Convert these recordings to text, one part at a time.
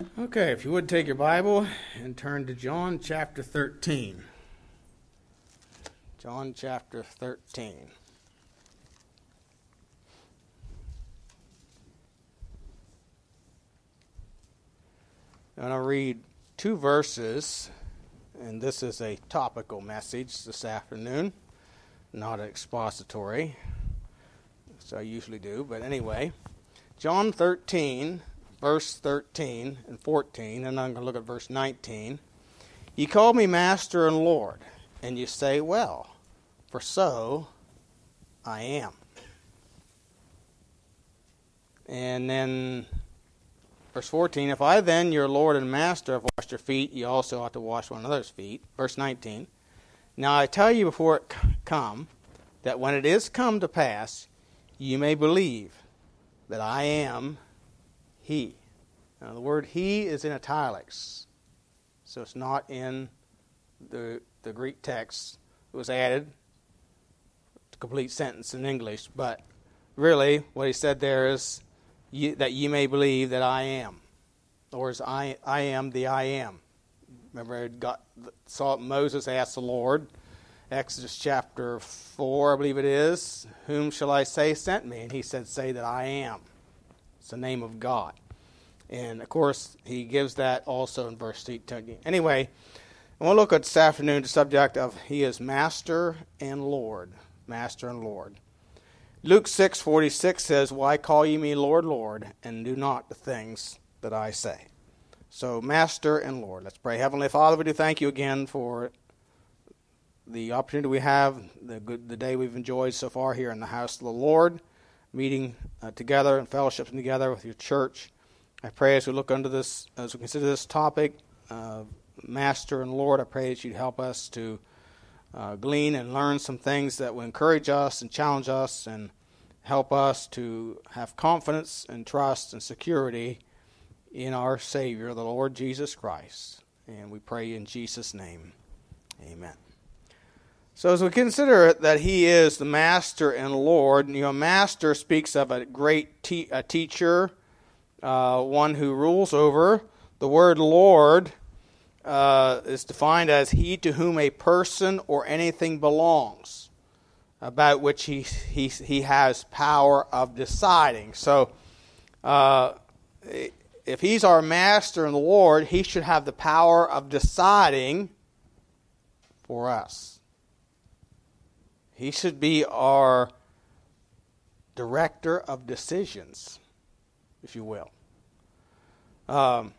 Okay, if you would take your Bible and turn to John chapter 13. John chapter 13. I'm going to read two verses, and this is a topical message this afternoon, not expository, as I usually do, but anyway. John 13, verse 13 and 14, and I'm going to look at verse 19. You call me Master and Lord, and you say, Well, for so I am. And then verse 14, If I then, your Lord and Master, have washed your feet, you also ought to wash one another's feet. Verse 19, Now I tell you before it come, that when it is come to pass, you may believe that I am he. Now, the word he is in italics, so it's not in the, the Greek text. It was added to complete sentence in English, but really, what he said there is that you may believe that I am. Or as I, I am the I am. Remember, God, saw Moses asked the Lord, Exodus chapter 4, I believe it is, Whom shall I say sent me? And he said, Say that I am. It's the name of God. And of course, he gives that also in verse 18. Anyway, I want to look at this afternoon the subject of He is Master and Lord. Master and Lord. Luke 6:46 says, "Why call ye me Lord, Lord, and do not the things that I say?" So, Master and Lord. Let's pray. Heavenly Father, we do thank you again for the opportunity we have, the good the day we've enjoyed so far here in the house of the Lord meeting uh, together and fellowshipping together with your church. I pray as we look under this, as we consider this topic, uh, Master and Lord, I pray that you'd help us to uh, glean and learn some things that will encourage us and challenge us and help us to have confidence and trust and security in our Savior, the Lord Jesus Christ. And we pray in Jesus' name. Amen. So, as we consider that he is the master and Lord, you know, master speaks of a great te- a teacher, uh, one who rules over. The word Lord uh, is defined as he to whom a person or anything belongs, about which he, he, he has power of deciding. So, uh, if he's our master and Lord, he should have the power of deciding for us. He should be our director of decisions, if you will. Um,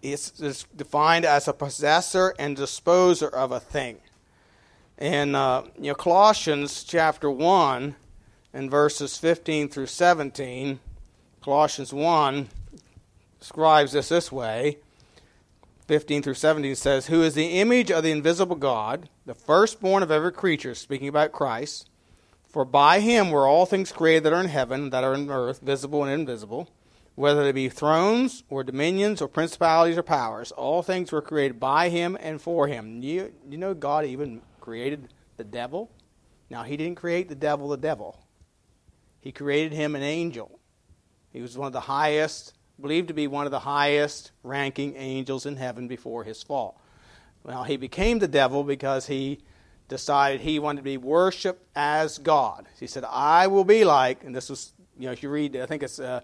it's, it's, defined as a possessor and disposer of a thing. In uh, you know, Colossians chapter 1 and verses 15 through 17, Colossians 1 describes this this way 15 through 17 says, Who is the image of the invisible God, the firstborn of every creature, speaking about Christ. For by him were all things created that are in heaven, that are in earth, visible and invisible, whether they be thrones or dominions or principalities or powers. All things were created by him and for him. You, you know, God even created the devil. Now, he didn't create the devil, the devil. He created him an angel. He was one of the highest believed to be one of the highest ranking angels in heaven before his fall. Well, he became the devil because he decided he wanted to be worshiped as God. He said, I will be like, and this was, you know, if you read, I think it's uh,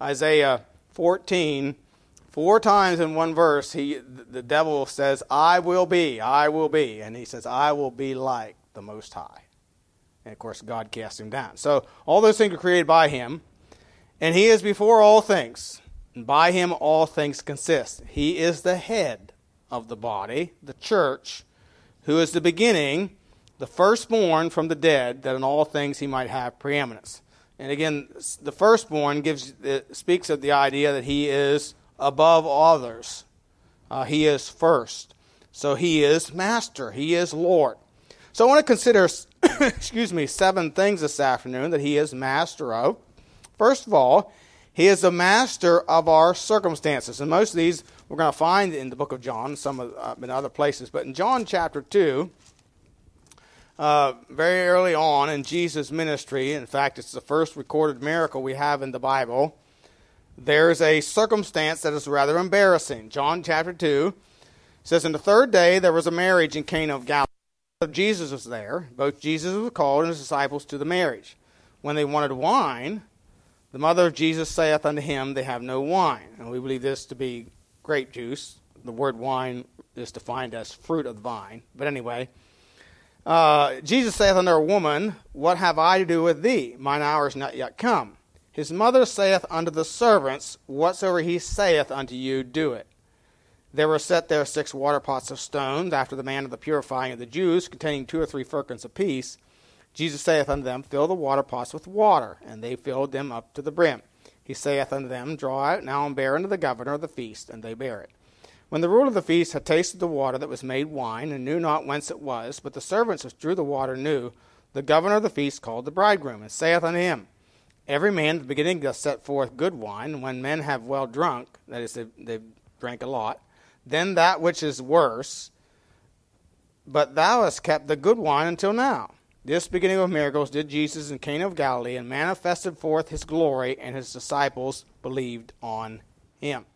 Isaiah 14, four times in one verse, he, the devil says, I will be, I will be. And he says, I will be like the Most High. And of course, God cast him down. So all those things are created by him. And he is before all things. And by him all things consist. He is the head of the body, the church, who is the beginning, the firstborn from the dead, that in all things he might have preeminence. And again, the firstborn gives speaks of the idea that he is above others. Uh, he is first. So he is master. He is Lord. So I want to consider, excuse me, seven things this afternoon that he is master of. First of all, he is the master of our circumstances. And most of these we're going to find in the book of John, some of, uh, in other places. But in John chapter 2, uh, very early on in Jesus' ministry, in fact, it's the first recorded miracle we have in the Bible. there's a circumstance that is rather embarrassing. John chapter 2 says, In the third day there was a marriage in Cana of Galilee. Jesus was there. Both Jesus was called and his disciples to the marriage. When they wanted wine, the mother of Jesus saith unto him, They have no wine. And we believe this to be grape juice. The word wine is defined as fruit of the vine. But anyway, uh, Jesus saith unto her, Woman, what have I to do with thee? Mine hour is not yet come. His mother saith unto the servants, Whatsoever he saith unto you, do it. There were set there six water pots of stones, after the manner of the purifying of the Jews, containing two or three firkins apiece. Jesus saith unto them, Fill the water pots with water. And they filled them up to the brim. He saith unto them, Draw out now and bear unto the governor of the feast. And they bear it. When the ruler of the feast had tasted the water that was made wine, and knew not whence it was, but the servants which drew the water knew, the governor of the feast called the bridegroom, and saith unto him, Every man at the beginning doth set forth good wine, and when men have well drunk, that is, they, they drank a lot, then that which is worse. But thou hast kept the good wine until now. This beginning of miracles did Jesus in Cana of Galilee, and manifested forth his glory, and his disciples believed on him.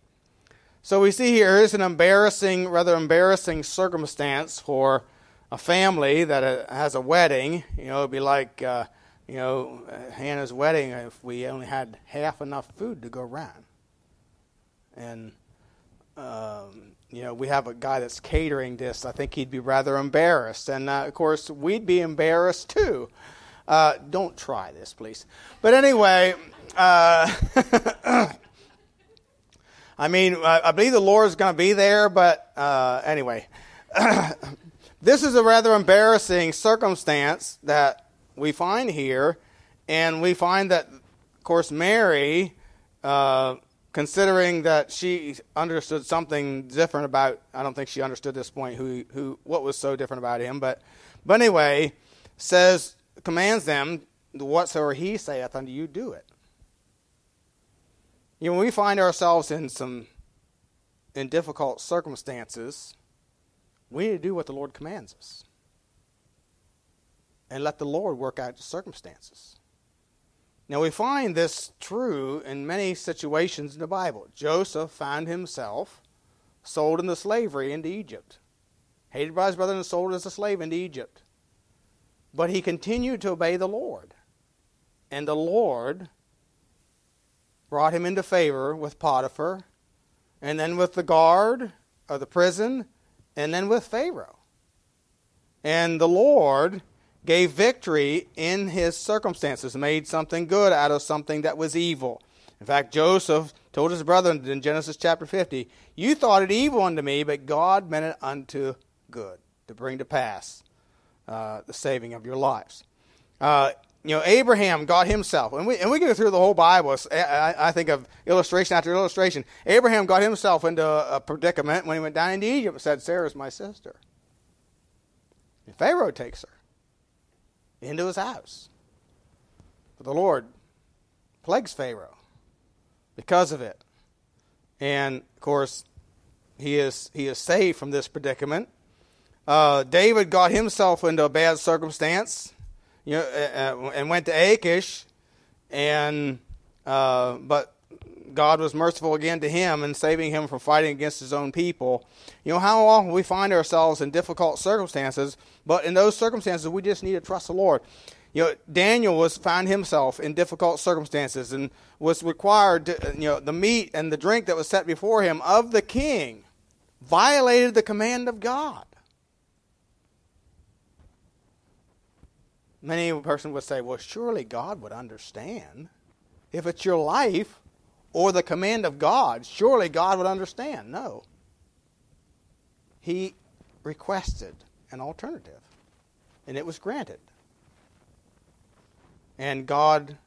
So we see here is an embarrassing, rather embarrassing circumstance for a family that has a wedding. You know, it'd be like. Uh, you know, Hannah's wedding if we only had half enough food to go around. And, um, you know, we have a guy that's catering this. I think he'd be rather embarrassed. And, uh, of course, we'd be embarrassed too. Uh, don't try this, please. But anyway, uh, I mean, I believe the Lord is going to be there, but uh, anyway, this is a rather embarrassing circumstance that we find here, and we find that, of course, Mary, uh, considering that she understood something different about, I don't think she understood this point, who, who, what was so different about him, but, but anyway, says, commands them, whatsoever he saith unto you, do it. You know, when we find ourselves in some in difficult circumstances, we need to do what the Lord commands us and let the Lord work out the circumstances. Now, we find this true in many situations in the Bible. Joseph found himself sold into slavery into Egypt, hated by his brother and sold as a slave into Egypt. But he continued to obey the Lord. And the Lord brought him into favor with Potiphar, and then with the guard of the prison, and then with Pharaoh. And the Lord gave victory in his circumstances, made something good out of something that was evil. In fact, Joseph told his brethren in Genesis chapter 50, You thought it evil unto me, but God meant it unto good, to bring to pass uh, the saving of your lives. Uh, you know, Abraham got himself, and we, and we go through the whole Bible. I, I think of illustration after illustration. Abraham got himself into a, a predicament when he went down into Egypt and said, Sarah's my sister. And Pharaoh takes her into his house. But the Lord plagues Pharaoh because of it. And of course, he is he is saved from this predicament. Uh, David got himself into a bad circumstance, you know, uh, and went to Achish, and uh, but God was merciful again to him and saving him from fighting against his own people. You know, how often we find ourselves in difficult circumstances, but in those circumstances, we just need to trust the Lord. You know, Daniel was found himself in difficult circumstances and was required to, you know, the meat and the drink that was set before him of the king violated the command of God. Many person would say, well, surely God would understand. If it's your life, or the command of God, surely God would understand. No. He requested an alternative, and it was granted. And God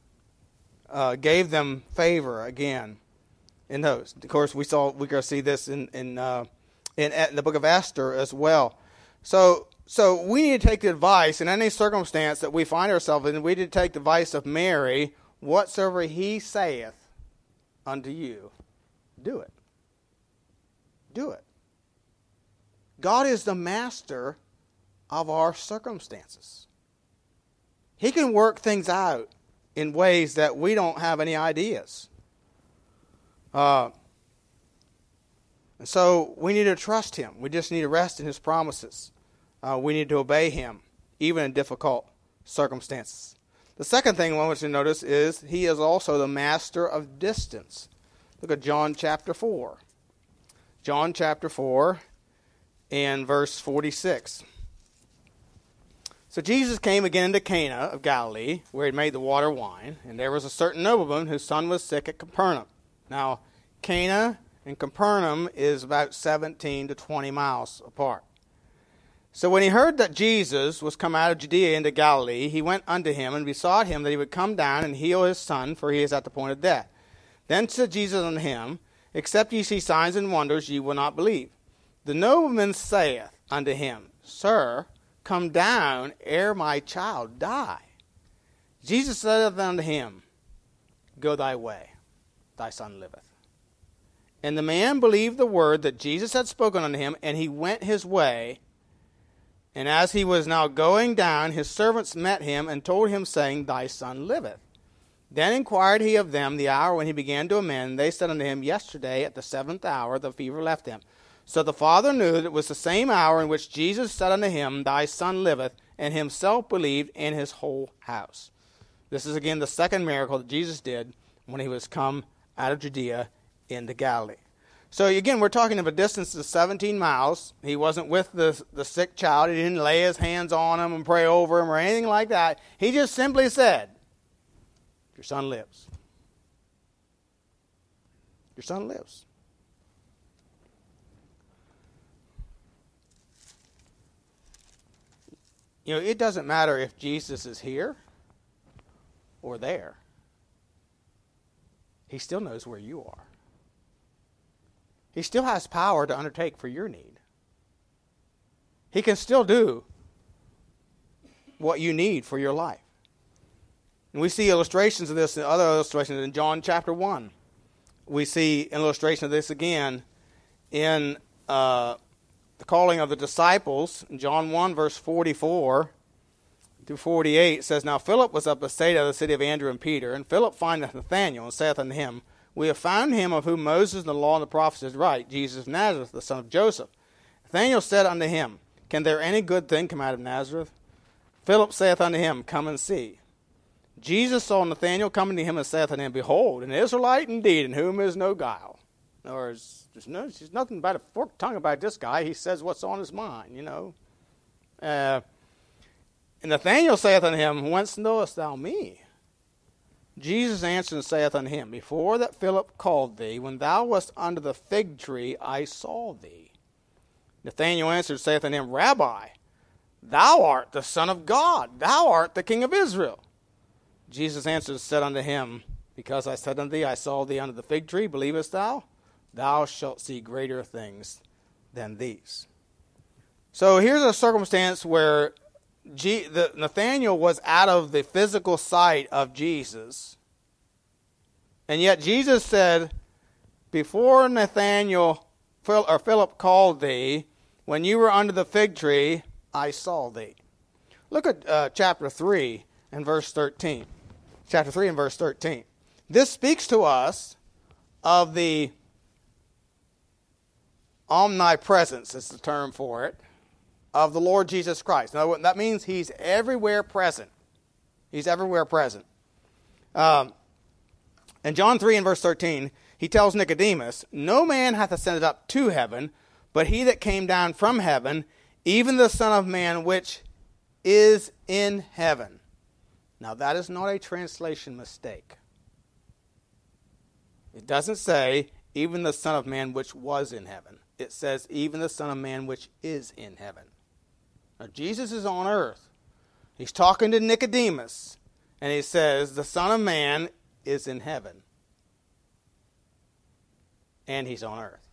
uh, gave them favor again in those. Of course, we saw we can see this in in, uh, in in the book of Esther as well. So so we need to take the advice in any circumstance that we find ourselves in. We need to take the advice of Mary, whatsoever he saith unto you, do it. Do it. God is the master of our circumstances. He can work things out in ways that we don't have any ideas. Uh, and so we need to trust Him. We just need to rest in His promises. Uh, we need to obey Him, even in difficult circumstances. The second thing I want you to notice is He is also the master of distance. Look at John chapter 4. John chapter 4 and verse 46. So Jesus came again to Cana of Galilee, where he made the water wine, and there was a certain nobleman whose son was sick at Capernaum. Now, Cana and Capernaum is about 17 to 20 miles apart. So when he heard that Jesus was come out of Judea into Galilee, he went unto him and besought him that he would come down and heal his son, for he is at the point of death. Then said Jesus unto him, Except ye see signs and wonders, ye will not believe. The nobleman saith unto him, Sir, Come down ere my child die. Jesus saith unto him, Go thy way, thy son liveth. And the man believed the word that Jesus had spoken unto him, and he went his way. And as he was now going down, his servants met him and told him, saying, Thy son liveth. Then inquired he of them the hour when he began to amend. They said unto him, Yesterday at the seventh hour the fever left him. So the father knew that it was the same hour in which Jesus said unto him, Thy son liveth, and himself believed in his whole house. This is again the second miracle that Jesus did when he was come out of Judea into Galilee. So again, we're talking of a distance of 17 miles. He wasn't with the, the sick child. He didn't lay his hands on him and pray over him or anything like that. He just simply said, Your son lives. Your son lives. You know, it doesn't matter if Jesus is here or there, He still knows where you are. He still has power to undertake for your need. He can still do what you need for your life. And we see illustrations of this in other illustrations in John chapter 1. We see an illustration of this again in uh, the calling of the disciples, John 1, verse 44 through 48 says, Now Philip was of Bethsaida the city of Andrew and Peter, and Philip findeth Nathanael, and saith unto him, We have found him of whom Moses and the law and the prophets is right, Jesus of Nazareth, the son of Joseph. Nathanael said unto him, Can there any good thing come out of Nazareth? Philip saith unto him, Come and see. Jesus saw Nathanael coming to him and saith unto him, Behold, an Israelite indeed, in whom is no guile. Words, there's, no, there's nothing about a forked tongue about this guy. He says what's on his mind, you know. Uh, and Nathanael saith unto him, Whence knowest thou me? Jesus answered and saith unto him, Before that Philip called thee, when thou wast under the fig tree, I saw thee. Nathanael answered saith unto him, Rabbi, thou art the Son of God, thou art the King of Israel. Jesus answered and said unto him, Because I said unto thee, I saw thee under the fig tree, believest thou? thou shalt see greater things than these. So here's a circumstance where G, the, Nathaniel was out of the physical sight of Jesus. And yet Jesus said, Before Nathaniel or Philip called thee, when you were under the fig tree, I saw thee. Look at uh, chapter 3 and verse 13. Chapter 3 and verse 13. This speaks to us of the omnipresence is the term for it, of the Lord Jesus Christ. Now, that means he's everywhere present. He's everywhere present. Um, in John 3 and verse 13, he tells Nicodemus, No man hath ascended up to heaven, but he that came down from heaven, even the Son of Man which is in heaven. Now, that is not a translation mistake. It doesn't say, even the Son of Man which was in heaven it says, even the Son of Man which is in heaven. Now, Jesus is on earth. He's talking to Nicodemus, and he says, the Son of Man is in heaven. And he's on earth.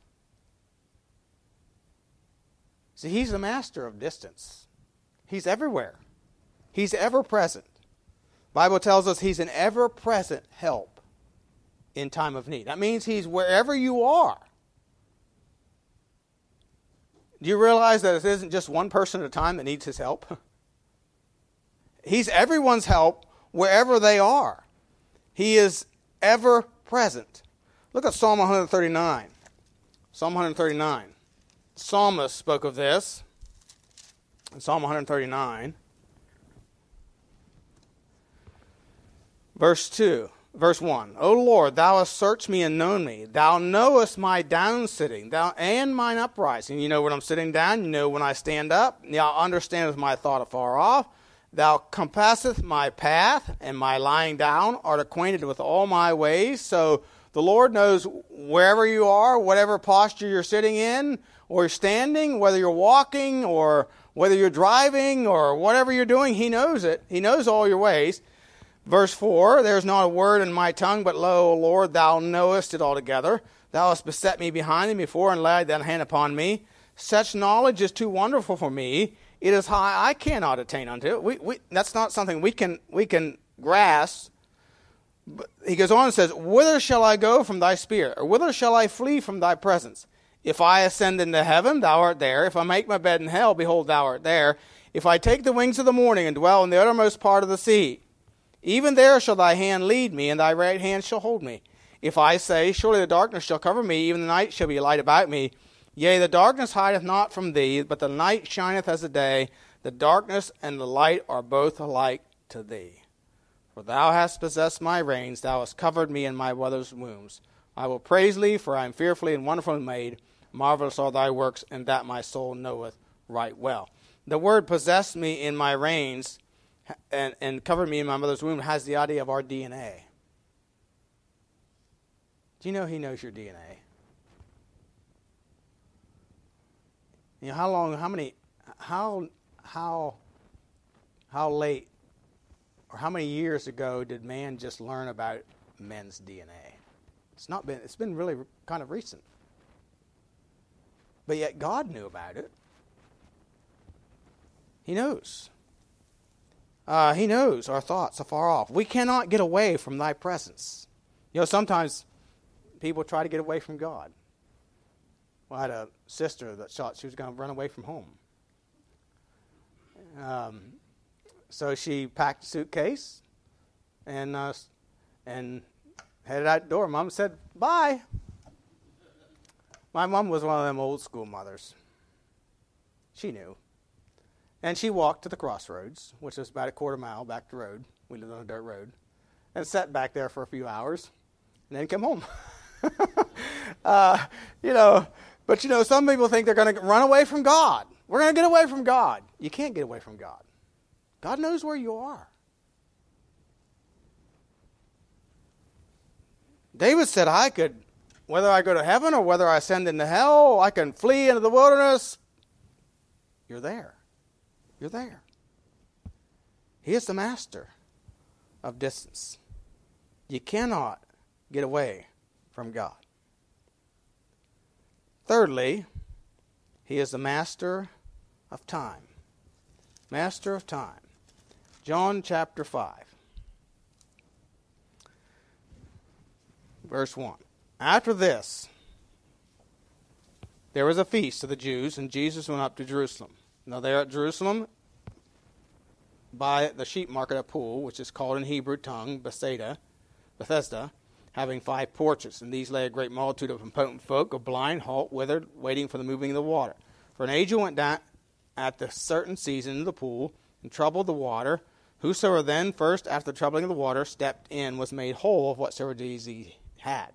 See, he's the master of distance. He's everywhere. He's ever present. Bible tells us he's an ever present help in time of need. That means he's wherever you are. Do you realize that it isn't just one person at a time that needs his help? He's everyone's help wherever they are. He is ever present. Look at Psalm 139. Psalm 139. The psalmist spoke of this in Psalm 139. Verse 2. Verse 1 O Lord, thou hast searched me and known me. Thou knowest my down sitting thou, and mine uprising. You know when I'm sitting down, you know when I stand up. Thou understandest my thought afar off. Thou compasseth my path, and my lying down art acquainted with all my ways. So the Lord knows wherever you are, whatever posture you're sitting in, or standing, whether you're walking, or whether you're driving, or whatever you're doing, He knows it. He knows all your ways. Verse 4 There is not a word in my tongue, but lo, O Lord, thou knowest it altogether. Thou hast beset me behind and before, and laid thine hand upon me. Such knowledge is too wonderful for me. It is high, I cannot attain unto it. We, we, that's not something we can, we can grasp. But he goes on and says, Whither shall I go from thy spirit? Or whither shall I flee from thy presence? If I ascend into heaven, thou art there. If I make my bed in hell, behold, thou art there. If I take the wings of the morning and dwell in the uttermost part of the sea, even there shall thy hand lead me, and thy right hand shall hold me. If I say, Surely the darkness shall cover me, even the night shall be light about me. Yea, the darkness hideth not from thee, but the night shineth as the day. The darkness and the light are both alike to thee. For thou hast possessed my reins, thou hast covered me in my mother's wombs. I will praise thee, for I am fearfully and wonderfully made. Marvelous are thy works, and that my soul knoweth right well. The word possessed me in my reins and, and covered me in my mother's womb has the idea of our DNA. Do you know he knows your DNA? You know how long, how many, how, how, how late, or how many years ago did man just learn about men's DNA? It's not been. It's been really kind of recent. But yet God knew about it. He knows. Uh, he knows our thoughts afar off. We cannot get away from thy presence. You know, sometimes people try to get away from God. Well, I had a sister that thought she was going to run away from home. Um, so she packed a suitcase and uh, and headed out the door. Mom said, "Bye." My mom was one of them old school mothers. She knew. And she walked to the crossroads, which was about a quarter mile back the road. We lived on a dirt road. And sat back there for a few hours and then come home. uh, you know, but you know, some people think they're going to run away from God. We're going to get away from God. You can't get away from God. God knows where you are. David said, I could, whether I go to heaven or whether I ascend into hell, I can flee into the wilderness. You're there. You're there. He is the master of distance. You cannot get away from God. Thirdly, he is the master of time. Master of time. John chapter 5, verse 1. After this, there was a feast of the Jews, and Jesus went up to Jerusalem. Now, there at Jerusalem, by the sheep market at Pool, which is called in Hebrew tongue Bethesda, Bethesda, having five porches. And these lay a great multitude of impotent folk, of blind, halt, withered, waiting for the moving of the water. For an angel went down at the certain season into the pool and troubled the water. Whosoever then first, after the troubling of the water, stepped in was made whole of whatsoever disease he had.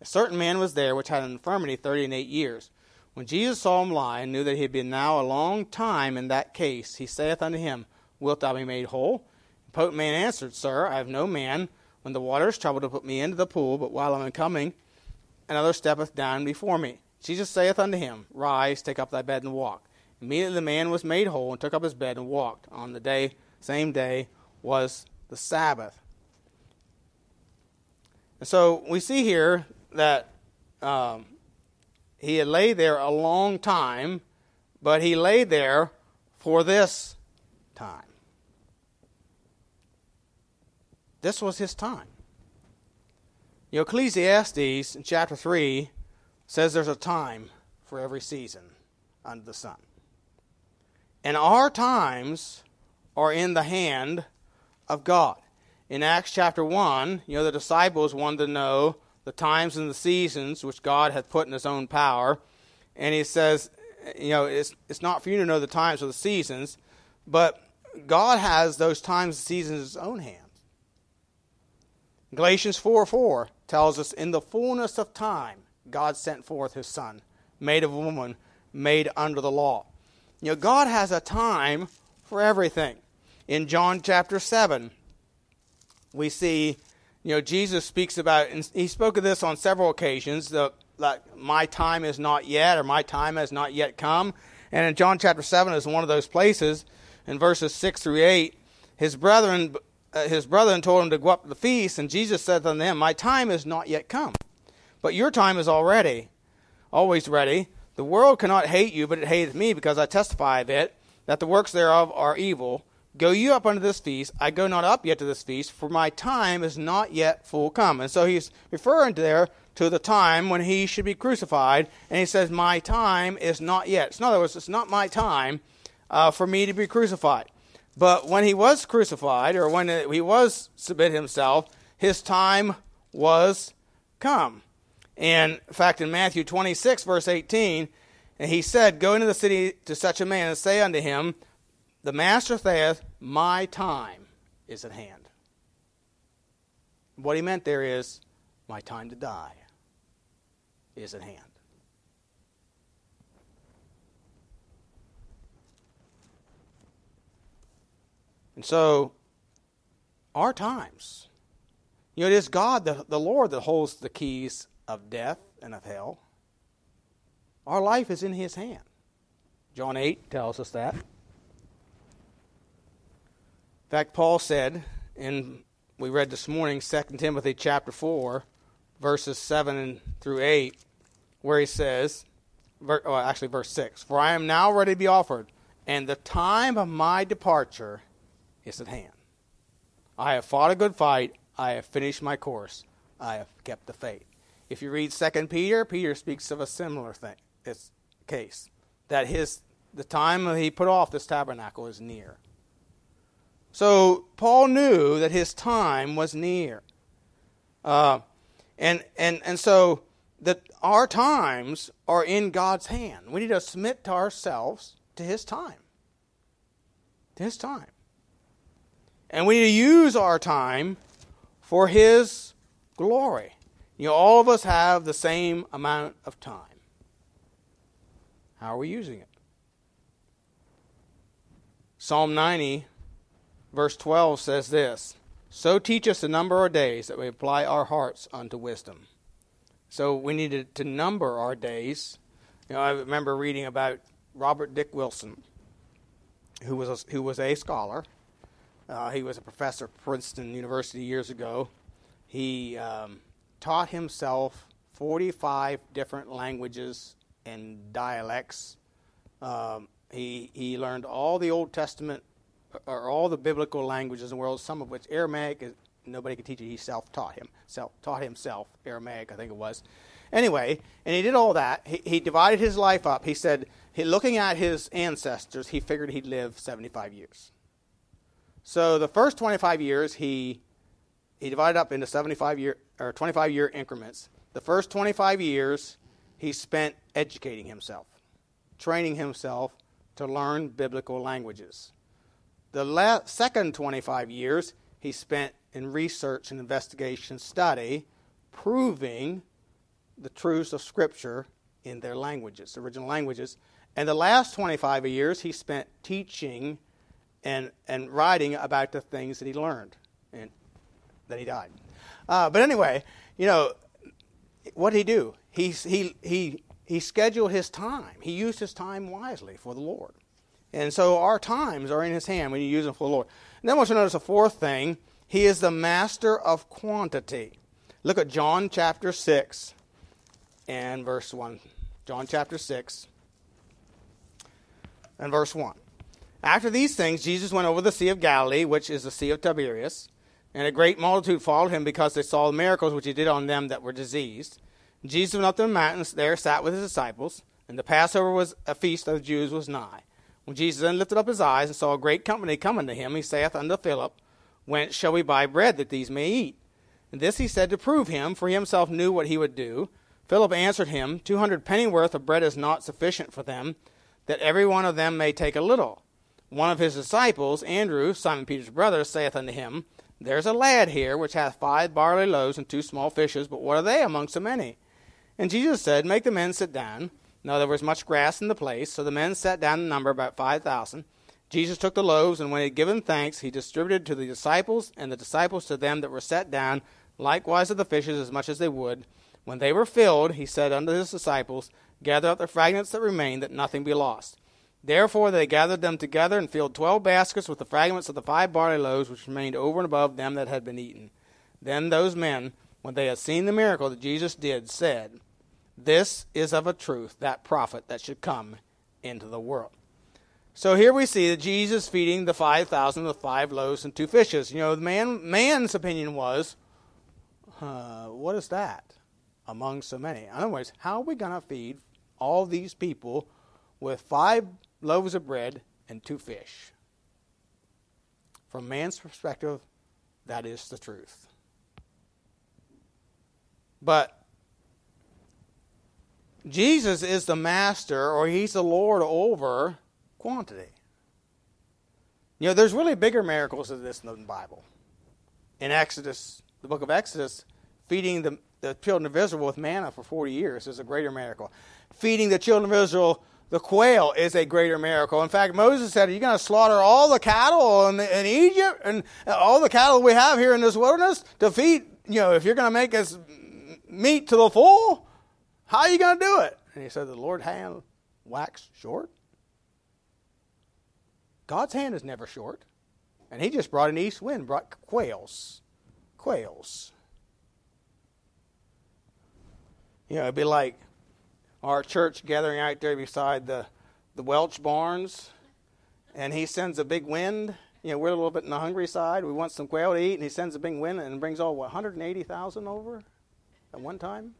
A certain man was there which had an infirmity thirty and eight years. When Jesus saw him lie, and knew that he had been now a long time in that case, he saith unto him, Wilt thou be made whole? The potent man answered, Sir, I have no man, when the water is troubled, to put me into the pool, but while I am coming, another steppeth down before me. Jesus saith unto him, Rise, take up thy bed, and walk. Immediately the man was made whole, and took up his bed, and walked. On the day, same day, was the Sabbath. And so we see here that um, he had laid there a long time, but he lay there for this time. This was his time. You know, Ecclesiastes in chapter 3 says there's a time for every season under the sun. And our times are in the hand of God. In Acts chapter 1, you know, the disciples wanted to know the times and the seasons which God hath put in his own power. And he says, you know, it's, it's not for you to know the times or the seasons, but God has those times and seasons in his own hands. Galatians 4 4 tells us, In the fullness of time, God sent forth his Son, made of a woman, made under the law. You know, God has a time for everything. In John chapter 7, we see, you know, Jesus speaks about, and he spoke of this on several occasions, the, like, my time is not yet, or my time has not yet come. And in John chapter 7 is one of those places, in verses 6 through 8, his brethren, uh, his brethren told him to go up to the feast, and Jesus said to them, My time is not yet come, but your time is already, always ready. The world cannot hate you, but it hateth me, because I testify of it, that the works thereof are evil. Go you up unto this feast. I go not up yet to this feast, for my time is not yet full come. And so he's referring there to the time when he should be crucified, and he says, My time is not yet. So in other words, it's not my time uh, for me to be crucified. But when he was crucified, or when he was submit himself, his time was come. And in fact, in Matthew 26, verse 18, and he said, Go into the city to such a man and say unto him, The master saith, My time is at hand. What he meant there is, My time to die is at hand. And so, our times, you know, it is God, the, the Lord, that holds the keys of death and of hell. Our life is in His hand. John 8 tells us that. In fact, Paul said, in we read this morning, 2 Timothy chapter 4, verses 7 through 8, where he says, well, oh, actually, verse 6 For I am now ready to be offered, and the time of my departure is at hand. I have fought a good fight, I have finished my course, I have kept the faith. If you read Second Peter, Peter speaks of a similar thing, this case, that his the time he put off this tabernacle is near. So Paul knew that his time was near. Uh, and, and, and so that our times are in God's hand. We need to submit to ourselves to His time. To His time. And we need to use our time for His glory. You know, all of us have the same amount of time. How are we using it? Psalm 90, verse 12 says this So teach us the number of days that we apply our hearts unto wisdom. So we needed to number our days. You know, I remember reading about Robert Dick Wilson, who was a, who was a scholar. Uh, he was a professor at Princeton University years ago. He um, taught himself 45 different languages and dialects. Um, he he learned all the Old Testament or all the biblical languages in the world, some of which Aramaic is, nobody could teach it. He self-taught him, self taught himself Aramaic, I think it was. Anyway, and he did all that. He, he divided his life up. He said, he, looking at his ancestors, he figured he'd live 75 years. So the first 25 years, he he divided up into 75 year or 25 year increments. The first 25 years, he spent educating himself, training himself to learn biblical languages. The la- second 25 years, he spent in research and investigation study, proving the truths of Scripture in their languages, original languages. And the last 25 years, he spent teaching and, and writing about the things that he learned. And then he died. Uh, but anyway, you know, what did he do? He, he, he, he scheduled his time. He used his time wisely for the Lord. And so our times are in his hand when you use them for the Lord. And then I want you to notice a fourth thing he is the master of quantity. Look at John chapter 6 and verse 1. John chapter 6 and verse 1. After these things, Jesus went over the Sea of Galilee, which is the Sea of Tiberias, and a great multitude followed him because they saw the miracles which he did on them that were diseased. Jesus went up to the mountains, there sat with his disciples, and the Passover was a feast of the Jews was nigh. When Jesus then lifted up his eyes and saw a great company coming to him, he saith unto Philip, Whence shall we buy bread that these may eat? And this he said to prove him, for he himself knew what he would do. Philip answered him, Two hundred pennyworth of bread is not sufficient for them, that every one of them may take a little. One of his disciples, Andrew, Simon Peter's brother, saith unto him, There's a lad here which hath five barley loaves and two small fishes, but what are they among so many? And Jesus said, Make the men sit down. Now there was much grass in the place, so the men sat down in number about five thousand. Jesus took the loaves, and when he had given thanks, he distributed to the disciples, and the disciples to them that were set down, likewise of the fishes as much as they would. When they were filled, he said unto his disciples, Gather up the fragments that remain, that nothing be lost. Therefore they gathered them together and filled twelve baskets with the fragments of the five barley loaves which remained over and above them that had been eaten. Then those men, when they had seen the miracle that Jesus did, said, This is of a truth that prophet that should come into the world. So here we see that Jesus feeding the five thousand with five loaves and two fishes. You know, the man man's opinion was, uh, what is that among so many? In other words, how are we going to feed all these people with five loaves of bread and two fish? From man's perspective, that is the truth. But Jesus is the master, or he's the Lord over quantity. You know, there's really bigger miracles than this in the Bible. In Exodus, the book of Exodus, feeding the, the children of Israel with manna for 40 years is a greater miracle. Feeding the children of Israel the quail is a greater miracle. In fact, Moses said, Are you going to slaughter all the cattle in, in Egypt and all the cattle we have here in this wilderness to feed? You know, if you're going to make us meat to the full, how are you going to do it? And he said, The Lord's hand waxed short. God's hand is never short. And he just brought an east wind, brought quails. Quails. You know, it'd be like our church gathering out there beside the, the Welch barns, and he sends a big wind. You know, we're a little bit in the hungry side. We want some quail to eat, and he sends a big wind and brings all, what, 180,000 over at one time?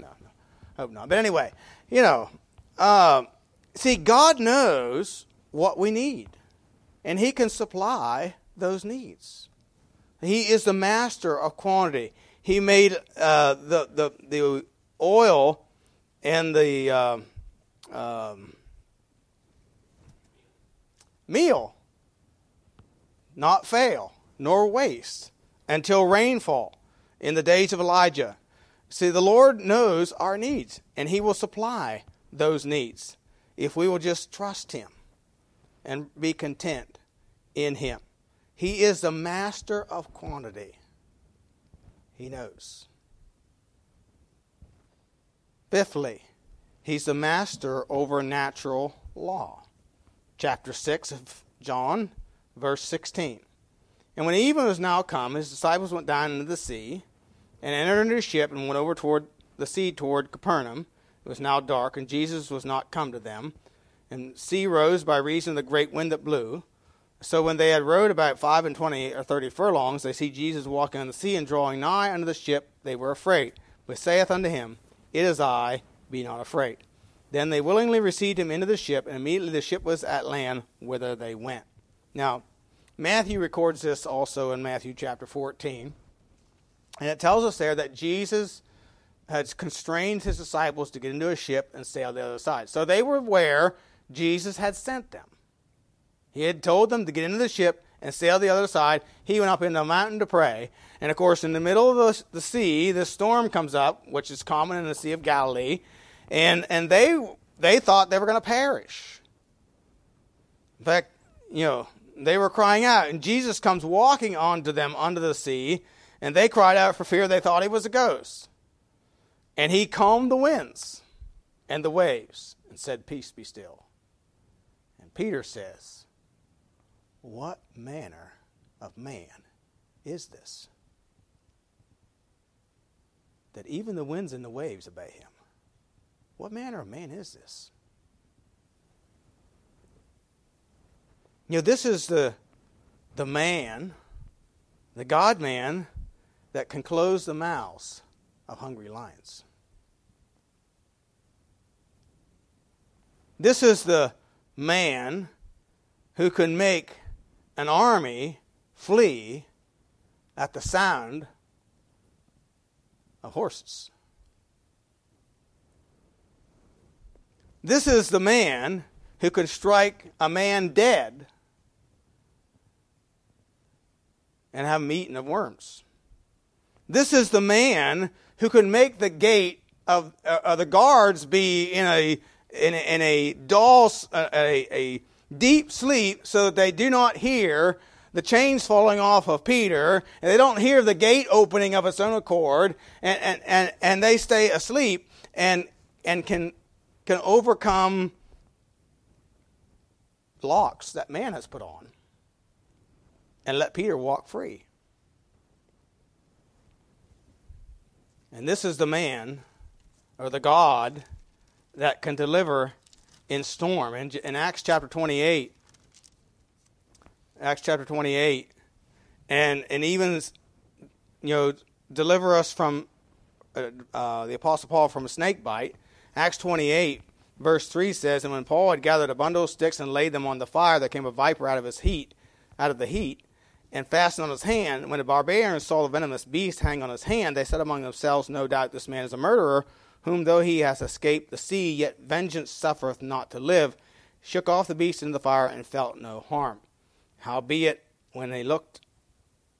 No, no. Hope not. But anyway, you know, uh, see, God knows what we need, and he can supply those needs. He is the master of quantity. He made uh, the, the, the oil and the uh, um, meal not fail nor waste until rainfall in the days of Elijah. See, the Lord knows our needs, and He will supply those needs if we will just trust Him and be content in Him. He is the master of quantity. He knows. Fifthly, he's the master over natural law. Chapter 6 of John, verse 16. And when even was now come, his disciples went down into the sea and entered into a ship and went over toward the sea toward Capernaum. It was now dark, and Jesus was not come to them. And sea rose by reason of the great wind that blew. So when they had rowed about five and twenty or thirty furlongs, they see Jesus walking on the sea and drawing nigh unto the ship. They were afraid, but saith unto him, It is I, be not afraid. Then they willingly received him into the ship, and immediately the ship was at land whither they went. Now, Matthew records this also in Matthew chapter 14. And it tells us there that Jesus had constrained his disciples to get into a ship and sail the other side. So they were where Jesus had sent them. He had told them to get into the ship and sail the other side. He went up into a mountain to pray. And of course, in the middle of the, the sea, the storm comes up, which is common in the Sea of Galilee. And, and they, they thought they were going to perish. In fact, you know, they were crying out. And Jesus comes walking onto them under the sea. And they cried out for fear. They thought he was a ghost. And he calmed the winds and the waves and said, Peace be still. And Peter says, what manner of man is this? That even the winds and the waves obey him. What manner of man is this? You know, this is the, the man, the God man, that can close the mouths of hungry lions. This is the man who can make an army flee at the sound of horses. This is the man who can strike a man dead and have him eaten of worms. This is the man who can make the gate of uh, the guards be in a in a, in a dull, uh, a, a deep sleep, so that they do not hear the chains falling off of Peter, and they don't hear the gate opening of its own accord, and, and, and, and they stay asleep and, and can, can overcome locks that man has put on and let Peter walk free. And this is the man or the God that can deliver in storm. In, in Acts chapter 28, Acts chapter 28, and, and even, you know, deliver us from uh, uh, the Apostle Paul from a snake bite. Acts 28, verse 3 says, And when Paul had gathered a bundle of sticks and laid them on the fire, there came a viper out of his heat, out of the heat, and fastened on his hand. When the barbarians saw the venomous beast hang on his hand, they said among themselves, No doubt this man is a murderer, whom though he has escaped the sea, yet vengeance suffereth not to live, shook off the beast into the fire, and felt no harm. Howbeit, when they looked,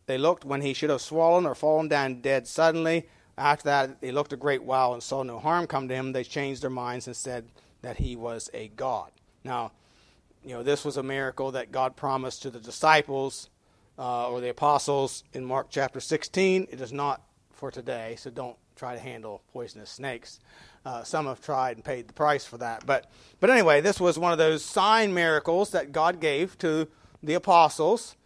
they looked when he should have swollen or fallen down dead suddenly. After that, they looked a great while and saw no harm come to him. They changed their minds and said that he was a god. Now, you know, this was a miracle that God promised to the disciples uh, or the apostles in Mark chapter 16. It is not for today, so don't try to handle poisonous snakes. Uh, some have tried and paid the price for that. But, but anyway, this was one of those sign miracles that God gave to the apostles.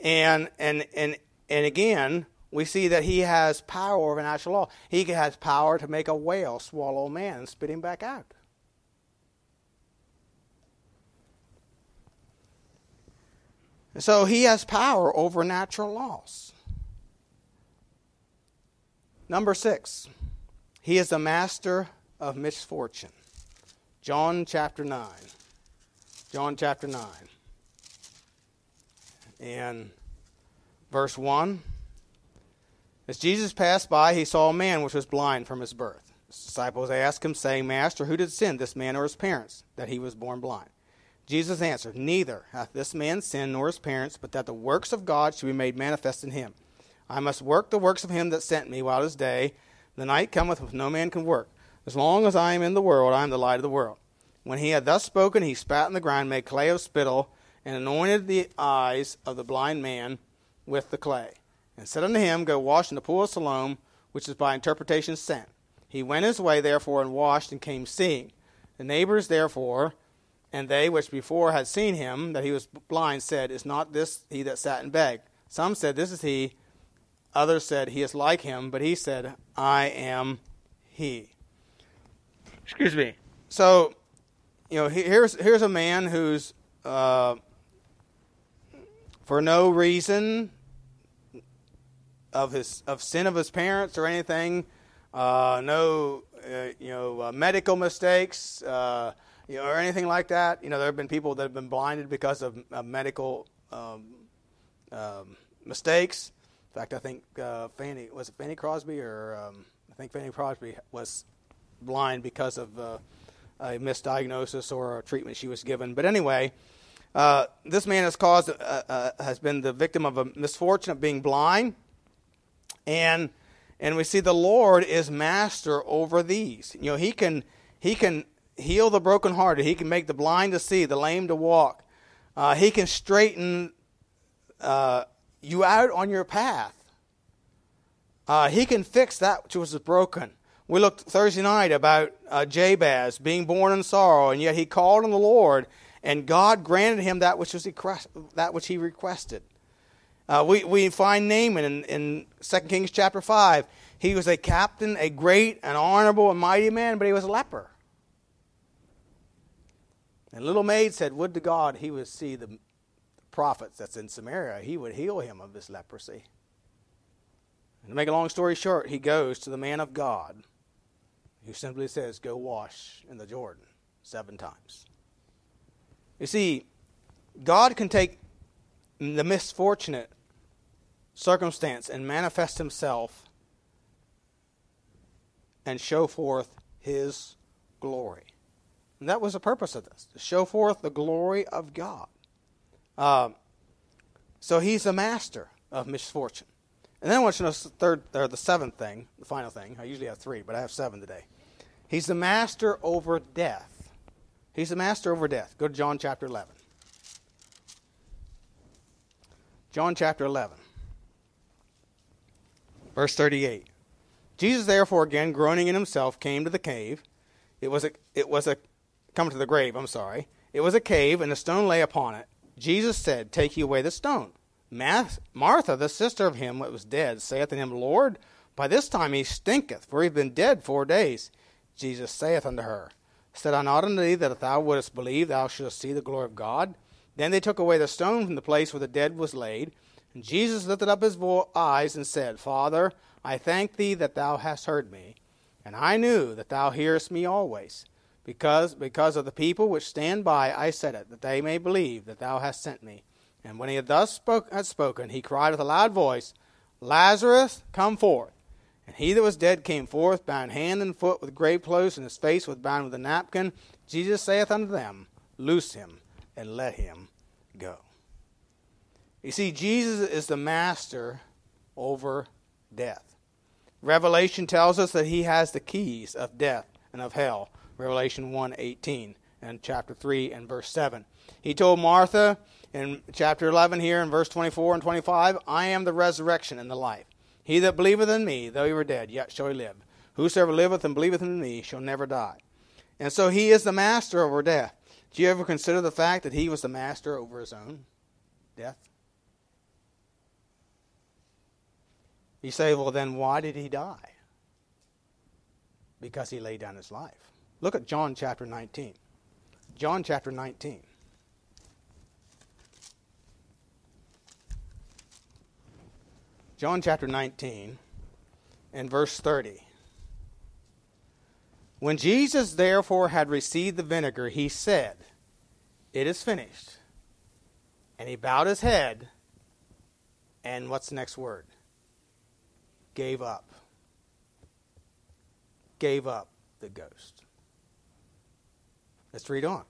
And, and, and, and again, we see that he has power over natural law. He has power to make a whale swallow a man and spit him back out. So he has power over natural laws. Number six, he is a master of misfortune. John chapter 9. John chapter 9 and verse 1. As Jesus passed by, he saw a man which was blind from his birth. His disciples asked him, saying, Master, who did sin, this man or his parents, that he was born blind? Jesus answered, Neither hath this man sinned nor his parents, but that the works of God should be made manifest in him. I must work the works of him that sent me while it is day. The night cometh when no man can work. As long as I am in the world, I am the light of the world. When he had thus spoken, he spat in the ground, made clay of spittle, and anointed the eyes of the blind man with the clay, and said unto him, Go wash in the pool of Siloam, which is by interpretation sent. He went his way, therefore, and washed, and came seeing. The neighbors, therefore, and they which before had seen him, that he was blind, said, Is not this he that sat and begged? Some said, This is he. Others said, He is like him. But he said, I am he. Excuse me. So, you know, here's here's a man who's uh, for no reason of his of sin of his parents or anything, uh, no uh, you know uh, medical mistakes, uh, you know, or anything like that. You know, there have been people that have been blinded because of medical um, um, mistakes. In fact, I think uh, Fanny was it Fanny Crosby or um, I think Fanny Crosby was blind because of uh, a misdiagnosis or a treatment she was given. But anyway. Uh, this man has caused uh, uh, has been the victim of a misfortune of being blind, and and we see the Lord is master over these. You know, he can he can heal the brokenhearted. He can make the blind to see, the lame to walk. Uh, he can straighten uh, you out on your path. he can fix that which was broken. We looked Thursday night about Jabez being born in sorrow, and yet he called on the Lord and God granted him that which was that which he requested. Uh, we, we find Naaman in, in 2 Kings chapter 5. He was a captain, a great, an honorable, and mighty man, but he was a leper. And little maid said, Would to God he would see the prophets that's in Samaria, he would heal him of this leprosy. And to make a long story short, he goes to the man of God who simply says, Go wash in the Jordan seven times. You see, God can take the misfortunate circumstance and manifest himself and show forth his glory. And that was the purpose of this to show forth the glory of God. Um, so he's the master of misfortune. And then I want you to know the third or the seventh thing, the final thing. I usually have three, but I have seven today. He's the master over death. He's the master over death. Go to John chapter 11. John chapter 11, verse 38. Jesus, therefore, again groaning in himself, came to the cave. It was a, it was a, come to the grave. I'm sorry. It was a cave, and a stone lay upon it. Jesus said, Take ye away the stone. Martha, the sister of him that was dead, saith unto him, Lord, by this time he stinketh, for he hath been dead four days. Jesus saith unto her, Said I not unto thee that if thou wouldest believe, thou shouldst see the glory of God? Then they took away the stone from the place where the dead was laid. And Jesus lifted up his eyes and said, Father, I thank thee that thou hast heard me, and I knew that thou hearest me always. Because, because of the people which stand by, I said it, that they may believe that thou hast sent me. And when he had thus spoke, had spoken, he cried with a loud voice, Lazarus, come forth. And he that was dead came forth, bound hand and foot with grave clothes, and his face was bound with a napkin. Jesus saith unto them, Loose him, and let him go. You see, Jesus is the master over death. Revelation tells us that he has the keys of death and of hell. Revelation 1:18 and chapter 3 and verse 7. He told Martha in chapter 11 here in verse 24 and 25, I am the resurrection and the life. He that believeth in me, though he were dead, yet shall he live. Whosoever liveth and believeth in me shall never die. And so he is the master over death. Do you ever consider the fact that he was the master over his own death? You say, well, then why did he die? Because he laid down his life. Look at John chapter 19. John chapter 19. John chapter 19 and verse 30. When Jesus therefore had received the vinegar, he said, It is finished. And he bowed his head, and what's the next word? Gave up. Gave up the ghost. Let's read on.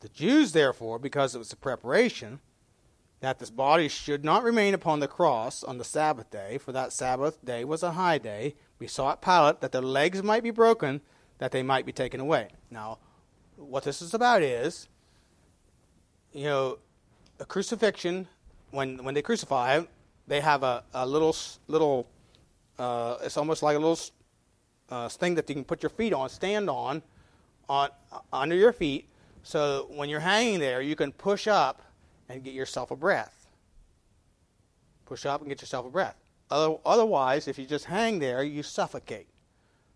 The Jews, therefore, because it was a preparation, that this body should not remain upon the cross on the Sabbath day, for that Sabbath day was a high day, besought Pilate that their legs might be broken, that they might be taken away. Now, what this is about is, you know, a crucifixion. When when they crucify, they have a, a little little. Uh, it's almost like a little uh, thing that you can put your feet on, stand on, on under your feet. So when you're hanging there, you can push up and get yourself a breath. Push up and get yourself a breath. Otherwise, if you just hang there, you suffocate.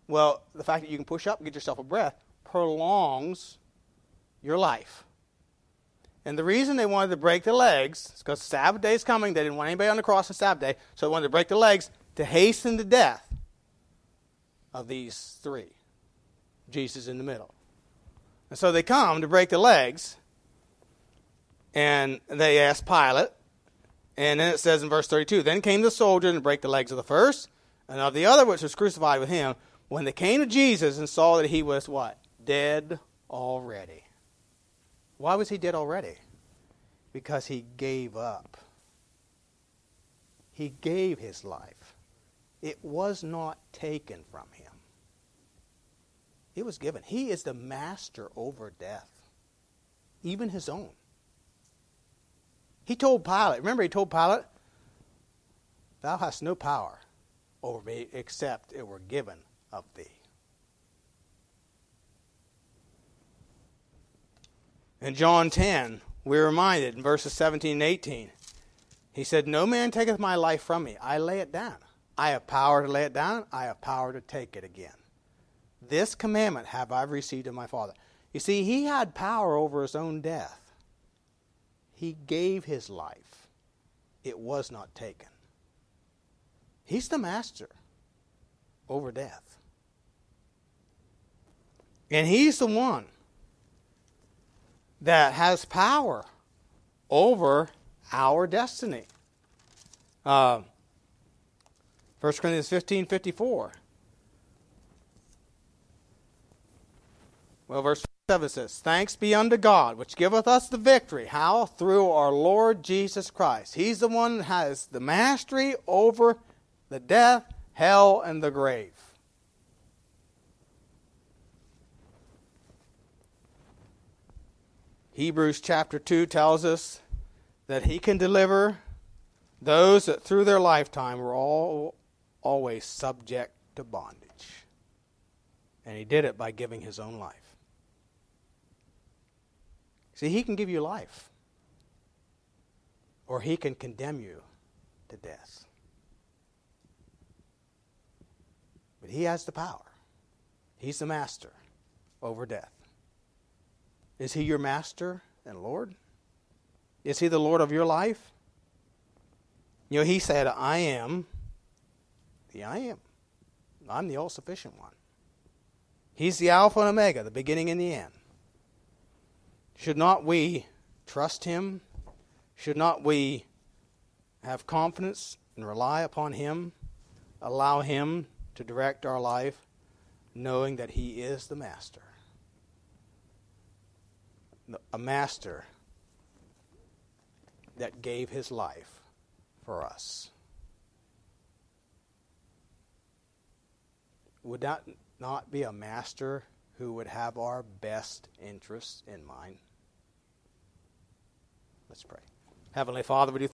Well, the fact that you can push up and get yourself a breath prolongs your life. And the reason they wanted to break the legs is because Sabbath day is coming. They didn't want anybody on the cross on Sabbath day, so they wanted to break the legs to hasten the death of these three. Jesus in the middle. And so they come to break the legs, and they asked Pilate, and then it says in verse 32 Then came the soldiers and brake the legs of the first, and of the other which was crucified with him. When they came to Jesus and saw that he was what? Dead already. Why was he dead already? Because he gave up. He gave his life. It was not taken from him, it was given. He is the master over death, even his own. He told Pilate, remember, he told Pilate, Thou hast no power over me except it were given of thee. In John 10, we're reminded in verses 17 and 18, he said, No man taketh my life from me. I lay it down. I have power to lay it down. I have power to take it again. This commandment have I received of my Father. You see, he had power over his own death. He gave his life, it was not taken. He's the master over death. And he's the one that has power over our destiny. Uh, 1 Corinthians 15 54. Well, verse 7 says, Thanks be unto God, which giveth us the victory. How? Through our Lord Jesus Christ. He's the one that has the mastery over the death, hell, and the grave. Hebrews chapter 2 tells us that he can deliver those that through their lifetime were all always subject to bondage. And he did it by giving his own life. See, he can give you life, or he can condemn you to death. But he has the power, he's the master over death. Is he your master and Lord? Is he the Lord of your life? You know, he said, I am the I am. I'm the all sufficient one. He's the Alpha and Omega, the beginning and the end. Should not we trust him? Should not we have confidence and rely upon him? Allow him to direct our life, knowing that he is the master. A master that gave his life for us. Would that not be a master who would have our best interests in mind? Let's pray. Heavenly Father, we do